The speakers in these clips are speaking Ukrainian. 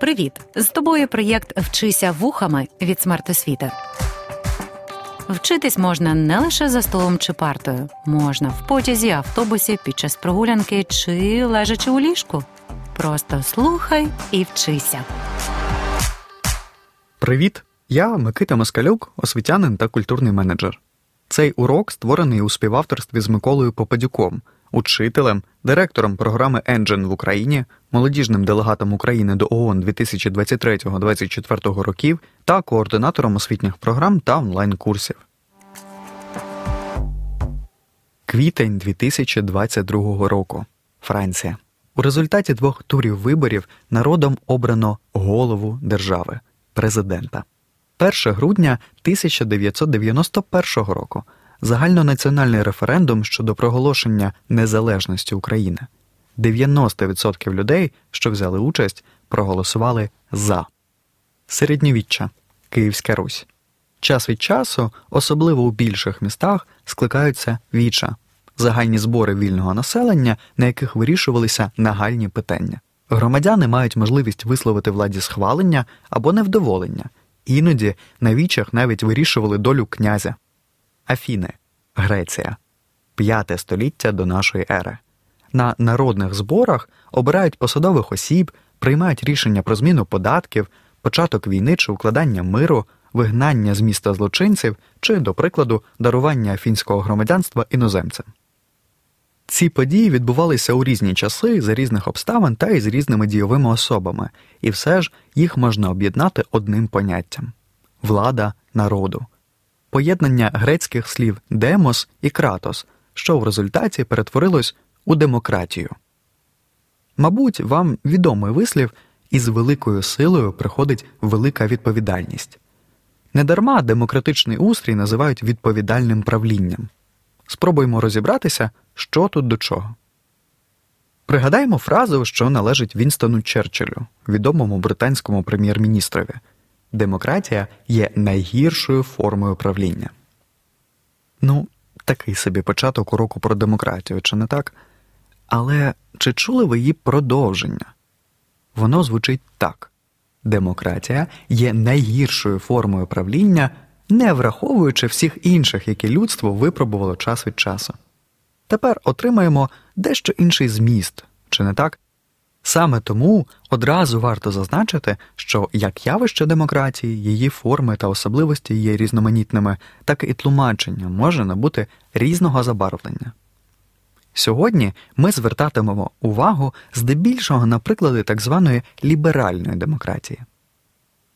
Привіт! З тобою проєкт Вчися вухами від смертосвіти. Вчитись можна не лише за столом чи партою, можна в потязі, автобусі, під час прогулянки чи лежачи у ліжку. Просто слухай і вчися. Привіт! Я Микита Москалюк, освітянин та культурний менеджер. Цей урок створений у співавторстві з Миколою Попадюком, учителем, директором програми Engine в Україні, молодіжним делегатом України до ООН 2023-2024 років та координатором освітніх програм та онлайн-курсів. Квітень 2022 року. Франція. У результаті двох турів виборів народом обрано голову держави президента. 1 грудня 1991 року загальнонаціональний референдум щодо проголошення незалежності України. 90% людей, що взяли участь, проголосували за середньовіччя Київська Русь. Час від часу, особливо у більших містах, скликаються віча, загальні збори вільного населення, на яких вирішувалися нагальні питання. Громадяни мають можливість висловити владі схвалення або невдоволення, іноді на вічах навіть вирішували долю князя. Афіни, Греція, п'яте століття до нашої ери. На народних зборах обирають посадових осіб, приймають рішення про зміну податків, початок війни чи укладання миру, вигнання з міста злочинців чи, до прикладу, дарування афінського громадянства іноземцям. Ці події відбувалися у різні часи за різних обставин та із різними дійовими особами, і все ж їх можна об'єднати одним поняттям влада народу, поєднання грецьких слів демос і кратос, що в результаті перетворилось у демократію. Мабуть, вам відомий вислів із великою силою приходить велика відповідальність. Недарма демократичний устрій називають відповідальним правлінням. Спробуємо розібратися, що тут до чого. Пригадаємо фразу, що належить Вінстону Черчиллю, відомому британському прем'єр-міністрові Демократія є найгіршою формою правління. Ну, такий собі початок уроку про демократію, чи не так? Але чи чули ви її продовження? Воно звучить так: демократія є найгіршою формою правління, не враховуючи всіх інших, які людство випробувало час від часу. Тепер отримаємо дещо інший зміст, чи не так? Саме тому одразу варто зазначити, що як явище демократії, її форми та особливості є різноманітними, так і тлумачення може набути різного забарвлення. Сьогодні ми звертатимемо увагу здебільшого на приклади так званої ліберальної демократії.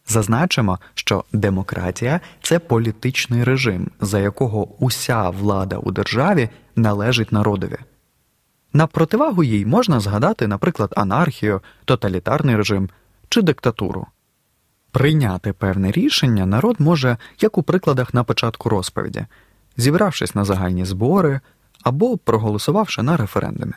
Зазначимо, що демократія це політичний режим, за якого уся влада у державі належить народові. На противагу їй можна згадати, наприклад, анархію, тоталітарний режим чи диктатуру. Прийняти певне рішення народ може, як у прикладах на початку розповіді, зібравшись на загальні збори або проголосувавши на референдумі.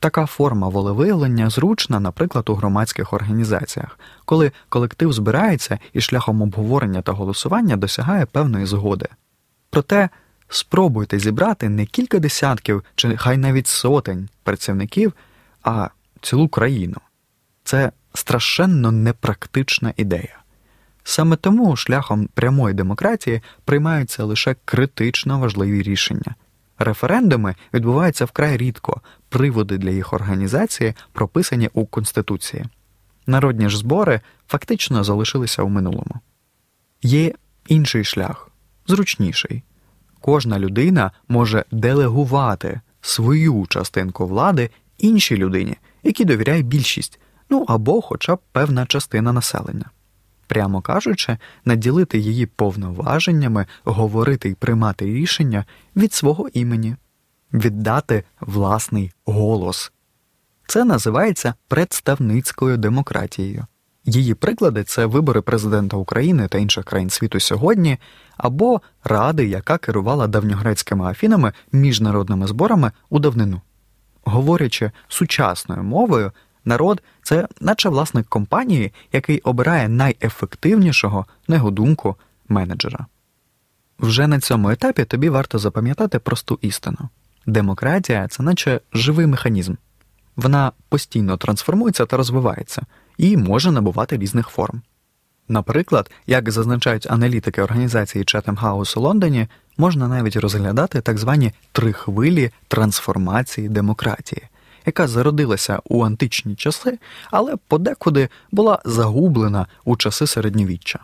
Така форма волевиявлення зручна, наприклад, у громадських організаціях, коли колектив збирається і шляхом обговорення та голосування досягає певної згоди. Проте спробуйте зібрати не кілька десятків чи хай навіть сотень працівників, а цілу країну. Це страшенно непрактична ідея. Саме тому шляхом прямої демократії приймаються лише критично важливі рішення. Референдуми відбуваються вкрай рідко, приводи для їх організації прописані у Конституції. Народні ж збори фактично залишилися у минулому. Є інший шлях, зручніший. Кожна людина може делегувати свою частинку влади іншій людині, якій довіряє більшість, ну або хоча б певна частина населення. Прямо кажучи, наділити її повноваженнями, говорити і приймати рішення від свого імені, віддати власний голос. Це називається представницькою демократією. Її приклади це вибори президента України та інших країн світу сьогодні, або ради, яка керувала давньогрецькими афінами міжнародними зборами у давнину. Говорячи сучасною мовою, народ це наче власник компанії, який обирає найефективнішого, на його думку, менеджера. Вже на цьому етапі тобі варто запам'ятати просту істину: демократія це наче живий механізм. Вона постійно трансформується та розвивається і може набувати різних форм. Наприклад, як зазначають аналітики організації Chatham House у Лондоні, можна навіть розглядати так звані три хвилі трансформації демократії, яка зародилася у античні часи, але подекуди була загублена у часи середньовіччя.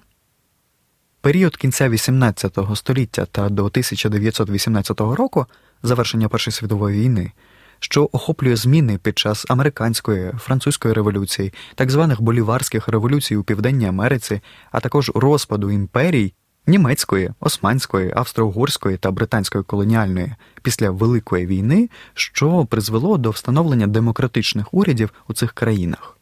Період кінця XVIII століття та до 1918 року завершення Першої світової війни що охоплює зміни під час американської французької революції, так званих боліварських революцій у Південній Америці, а також розпаду імперій німецької, османської, австро-угорської та британської колоніальної після Великої війни, що призвело до встановлення демократичних урядів у цих країнах.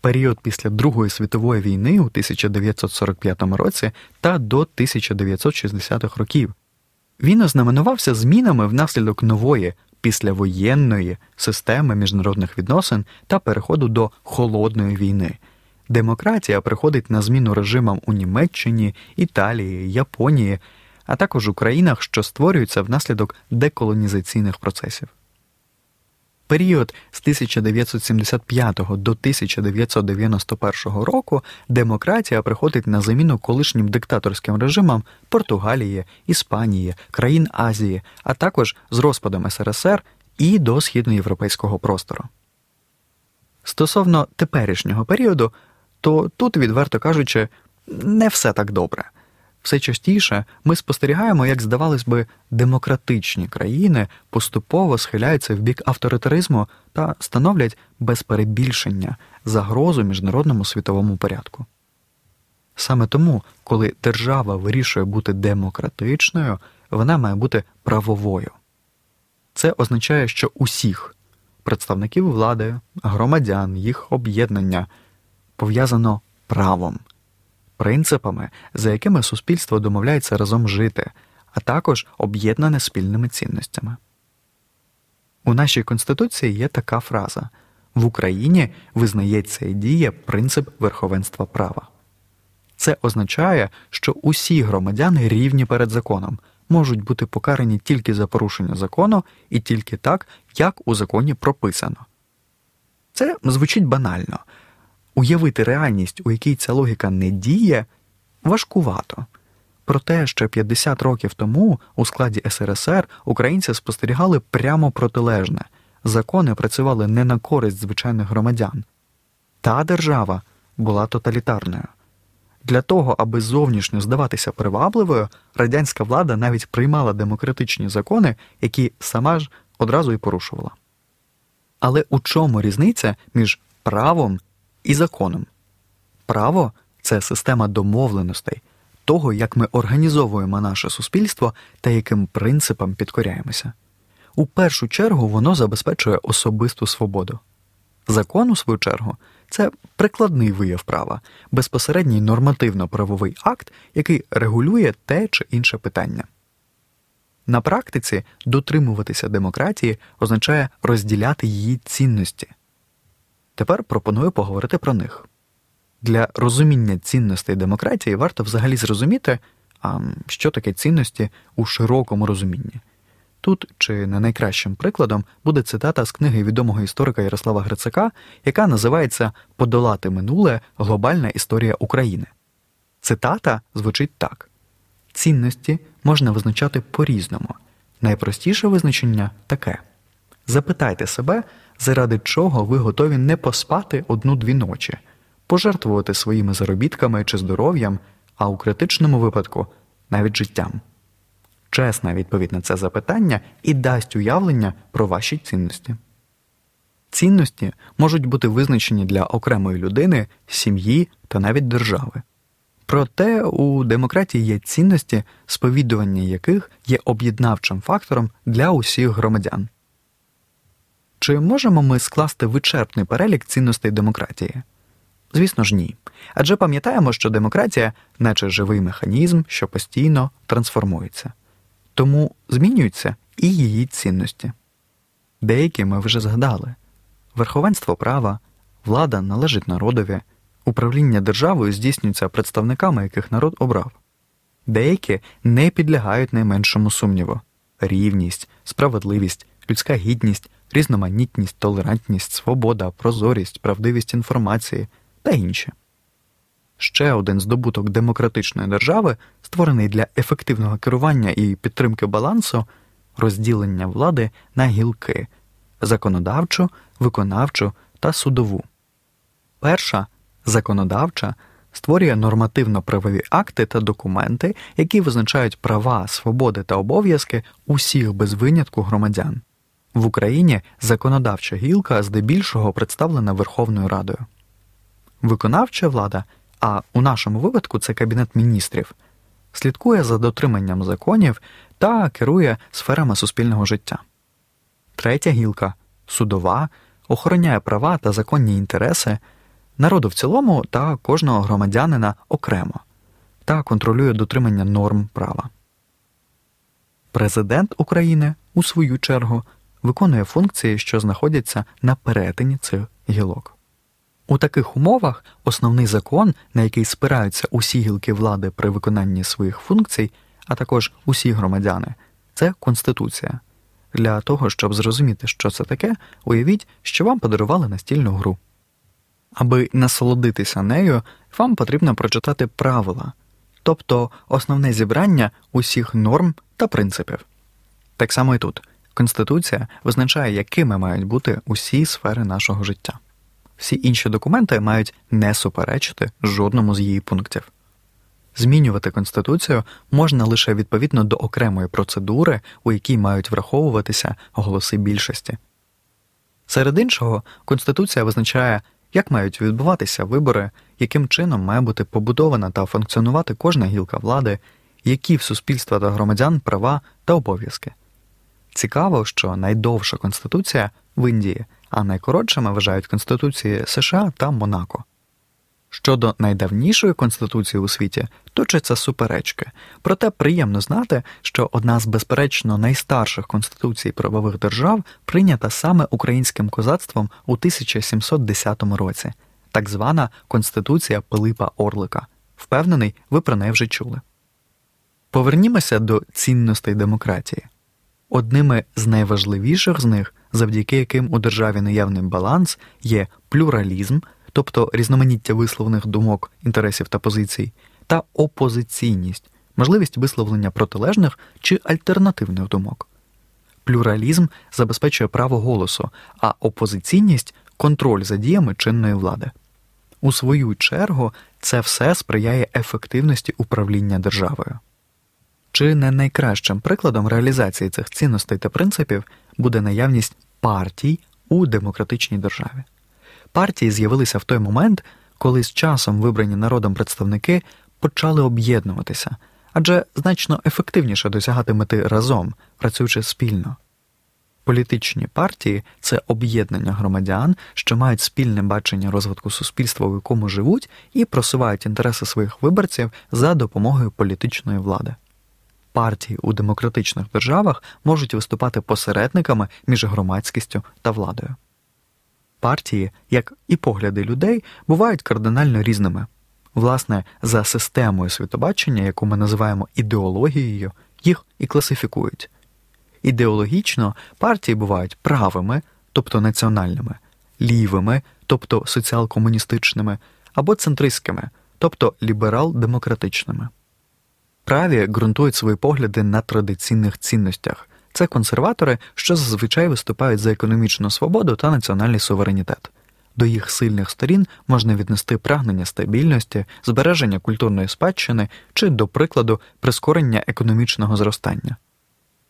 Період після Другої світової війни у 1945 році та до 1960-х років. Він ознаменувався змінами внаслідок нової післявоєнної системи міжнародних відносин та переходу до холодної війни. Демократія приходить на зміну режимам у Німеччині, Італії, Японії, а також у країнах, що створюються внаслідок деколонізаційних процесів. Період з 1975 до 1991 року демократія приходить на заміну колишнім диктаторським режимам Португалії, Іспанії, країн Азії, а також з розпадом СРСР і до східноєвропейського простору. Стосовно теперішнього періоду, то тут, відверто кажучи, не все так добре все частіше ми спостерігаємо, як здавалось би, демократичні країни поступово схиляються в бік авторитаризму та становлять без перебільшення загрозу міжнародному світовому порядку. Саме тому, коли держава вирішує бути демократичною, вона має бути правовою. Це означає, що усіх представників влади, громадян, їх об'єднання пов'язано правом принципами, за якими суспільство домовляється разом жити, а також об'єднане спільними цінностями. У нашій Конституції є така фраза в Україні визнається і діє принцип верховенства права. Це означає, що усі громадяни рівні перед законом, можуть бути покарані тільки за порушення закону і тільки так, як у законі прописано. Це звучить банально, Уявити реальність, у якій ця логіка не діє, важкувато. Проте, що 50 років тому у складі СРСР українці спостерігали прямо протилежне закони працювали не на користь звичайних громадян. Та держава була тоталітарною. Для того, аби зовнішньо здаватися привабливою, радянська влада навіть приймала демократичні закони, які сама ж одразу й порушувала. Але у чому різниця між правом і законом. Право це система домовленостей, того, як ми організовуємо наше суспільство та яким принципам підкоряємося. У першу чергу воно забезпечує особисту свободу. Закон, у свою чергу, це прикладний вияв права, безпосередній нормативно-правовий акт, який регулює те чи інше питання. На практиці дотримуватися демократії означає розділяти її цінності. Тепер пропоную поговорити про них. Для розуміння цінностей демократії варто взагалі зрозуміти, а що таке цінності у широкому розумінні. Тут чи не найкращим прикладом буде цитата з книги відомого історика Ярослава Грицака, яка називається Подолати минуле глобальна історія України. Цитата звучить так: цінності можна визначати по-різному. Найпростіше визначення таке: запитайте себе заради чого ви готові не поспати одну-дві ночі, пожертвувати своїми заробітками чи здоров'ям, а у критичному випадку навіть життям. Чесна відповідь на це запитання і дасть уявлення про ваші цінності. Цінності можуть бути визначені для окремої людини, сім'ї та навіть держави. Проте у демократії є цінності, сповідування яких є об'єднавчим фактором для усіх громадян. Чи можемо ми скласти вичерпний перелік цінностей демократії? Звісно ж, ні. Адже пам'ятаємо, що демократія, наче живий механізм, що постійно трансформується, тому змінюються і її цінності. Деякі ми вже згадали верховенство права, влада належить народові, управління державою здійснюється представниками, яких народ обрав. Деякі не підлягають найменшому сумніву рівність, справедливість, людська гідність, різноманітність, толерантність, свобода, прозорість, правдивість інформації та інші. Ще один здобуток демократичної держави, створений для ефективного керування і підтримки балансу, розділення влади на гілки законодавчу, виконавчу та судову. Перша законодавча створює нормативно-правові акти та документи, які визначають права, свободи та обов'язки усіх без винятку громадян. В Україні законодавча гілка здебільшого представлена Верховною Радою. Виконавча влада, а у нашому випадку це Кабінет міністрів, слідкує за дотриманням законів та керує сферами суспільного життя. Третя гілка судова, охороняє права та законні інтереси народу в цілому та кожного громадянина окремо та контролює дотримання норм права. Президент України, у свою чергу, виконує функції, що знаходяться на перетині цих гілок. У таких умовах основний закон, на який спираються усі гілки влади при виконанні своїх функцій, а також усі громадяни, це Конституція. Для того, щоб зрозуміти, що це таке, уявіть, що вам подарували настільну гру. Аби насолодитися нею, вам потрібно прочитати правила, тобто основне зібрання усіх норм та принципів. Так само і тут Конституція визначає, якими мають бути усі сфери нашого життя. Всі інші документи мають не суперечити жодному з її пунктів. Змінювати Конституцію можна лише відповідно до окремої процедури, у якій мають враховуватися голоси більшості. Серед іншого, Конституція визначає, як мають відбуватися вибори, яким чином має бути побудована та функціонувати кожна гілка влади, які в суспільства та громадян права та обов'язки. Цікаво, що найдовша Конституція в Індії, а найкоротшими вважають Конституції США та Монако. Щодо найдавнішої конституції у світі точаться суперечки, проте приємно знати, що одна з безперечно найстарших конституцій правових держав прийнята саме українським козацтвом у 1710 році, так звана Конституція Пилипа Орлика. Впевнений, ви про неї вже чули. Повернімося до цінностей демократії. Одними з найважливіших з них, завдяки яким у державі наявний баланс, є плюралізм тобто різноманіття висловлених думок, інтересів та позицій, та опозиційність, можливість висловлення протилежних чи альтернативних думок. Плюралізм забезпечує право голосу, а опозиційність контроль за діями чинної влади. У свою чергу це все сприяє ефективності управління державою. Чи не найкращим прикладом реалізації цих цінностей та принципів буде наявність партій у демократичній державі? партії з'явилися в той момент, коли з часом вибрані народом представники почали об'єднуватися, адже значно ефективніше досягати мети разом, працюючи спільно. Політичні партії це об'єднання громадян, що мають спільне бачення розвитку суспільства, в якому живуть, і просувають інтереси своїх виборців за допомогою політичної влади. Партії у демократичних державах можуть виступати посередниками між громадськістю та владою партії, як і погляди людей, бувають кардинально різними. Власне, за системою світобачення, яку ми називаємо ідеологією, їх і класифікують. Ідеологічно партії бувають правими, тобто національними, лівими, тобто соціал-комуністичними, або центристськими, тобто ліберал-демократичними. Праві ґрунтують свої погляди на традиційних цінностях, це консерватори, що зазвичай виступають за економічну свободу та національний суверенітет. До їх сильних сторін можна віднести прагнення стабільності, збереження культурної спадщини чи, до прикладу, прискорення економічного зростання.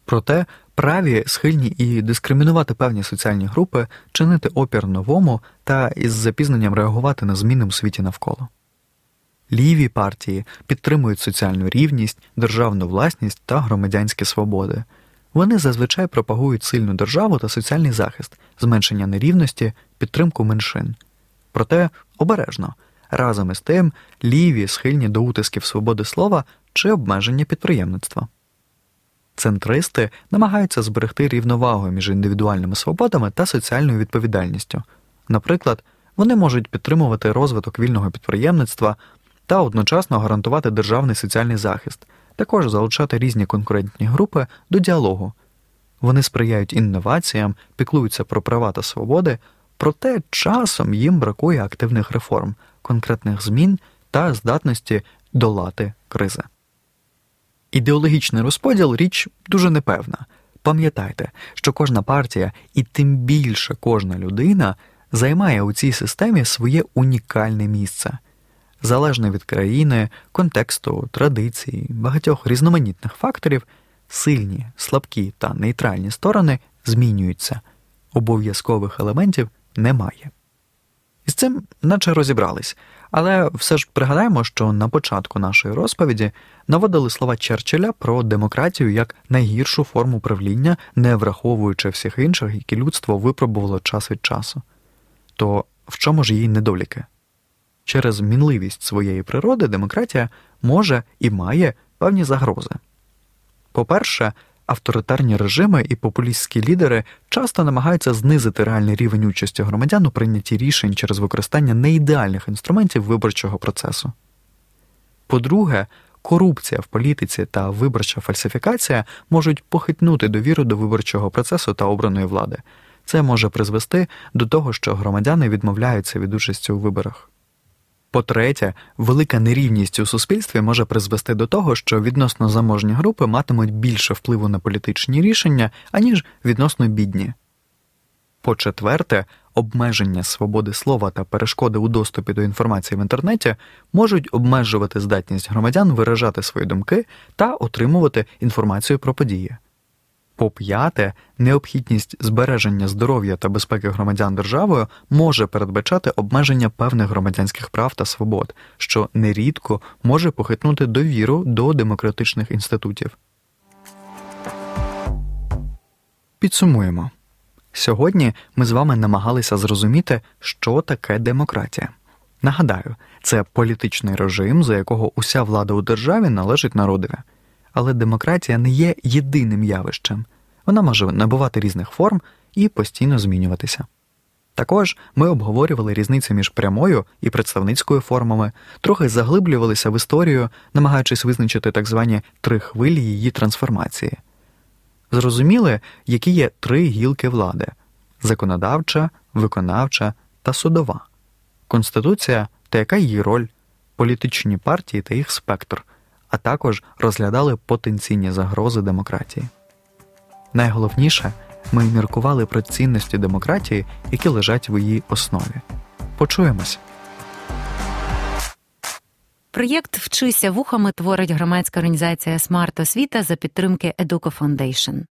Проте праві схильні і дискримінувати певні соціальні групи, чинити опір новому та із запізненням реагувати на зміни у світі навколо. Ліві партії підтримують соціальну рівність, державну власність та громадянські свободи. Вони зазвичай пропагують сильну державу та соціальний захист, зменшення нерівності, підтримку меншин. Проте обережно, разом із тим, ліві схильні до утисків свободи слова чи обмеження підприємництва. Центристи намагаються зберегти рівновагу між індивідуальними свободами та соціальною відповідальністю. Наприклад, вони можуть підтримувати розвиток вільного підприємництва та одночасно гарантувати державний соціальний захист, також залучати різні конкурентні групи до діалогу. Вони сприяють інноваціям, піклуються про права та свободи, проте часом їм бракує активних реформ, конкретних змін та здатності долати кризи. Ідеологічний розподіл річ дуже непевна. Пам'ятайте, що кожна партія і тим більше кожна людина займає у цій системі своє унікальне місце, залежно від країни, контексту, традицій, багатьох різноманітних факторів, сильні, слабкі та нейтральні сторони змінюються, обов'язкових елементів немає. І з цим наче розібрались, але все ж пригадаємо, що на початку нашої розповіді наводили слова Черчилля про демократію як найгіршу форму правління, не враховуючи всіх інших, які людство випробувало час від часу. То в чому ж її недоліки? Через мінливість своєї природи демократія може і має певні загрози. По-перше, авторитарні режими і популістські лідери часто намагаються знизити реальний рівень участі громадян у прийнятті рішень через використання неідеальних інструментів виборчого процесу. По-друге, корупція в політиці та виборча фальсифікація можуть похитнути довіру до виборчого процесу та обраної влади. Це може призвести до того, що громадяни відмовляються від участі у виборах. По-третє, велика нерівність у суспільстві може призвести до того, що відносно заможні групи матимуть більше впливу на політичні рішення, аніж відносно бідні. По-четверте, обмеження свободи слова та перешкоди у доступі до інформації в інтернеті можуть обмежувати здатність громадян виражати свої думки та отримувати інформацію про події. По п'яте, необхідність збереження здоров'я та безпеки громадян державою може передбачати обмеження певних громадянських прав та свобод, що нерідко може похитнути довіру до демократичних інститутів. Підсумуємо сьогодні. Ми з вами намагалися зрозуміти, що таке демократія. Нагадаю, це політичний режим, за якого уся влада у державі належить народові. Але демократія не є єдиним явищем, вона може набувати різних форм і постійно змінюватися. Також ми обговорювали різницю між прямою і представницькою формами, трохи заглиблювалися в історію, намагаючись визначити так звані три хвилі її трансформації. Зрозуміли, які є три гілки влади законодавча, виконавча та судова, Конституція та яка її роль, політичні партії та їх спектр а також розглядали потенційні загрози демократії. Найголовніше, ми міркували про цінності демократії, які лежать в її основі. Почуємось. Проєкт Вчися вухами творить громадська організація Смарт Освіта за підтримки Educo Foundation.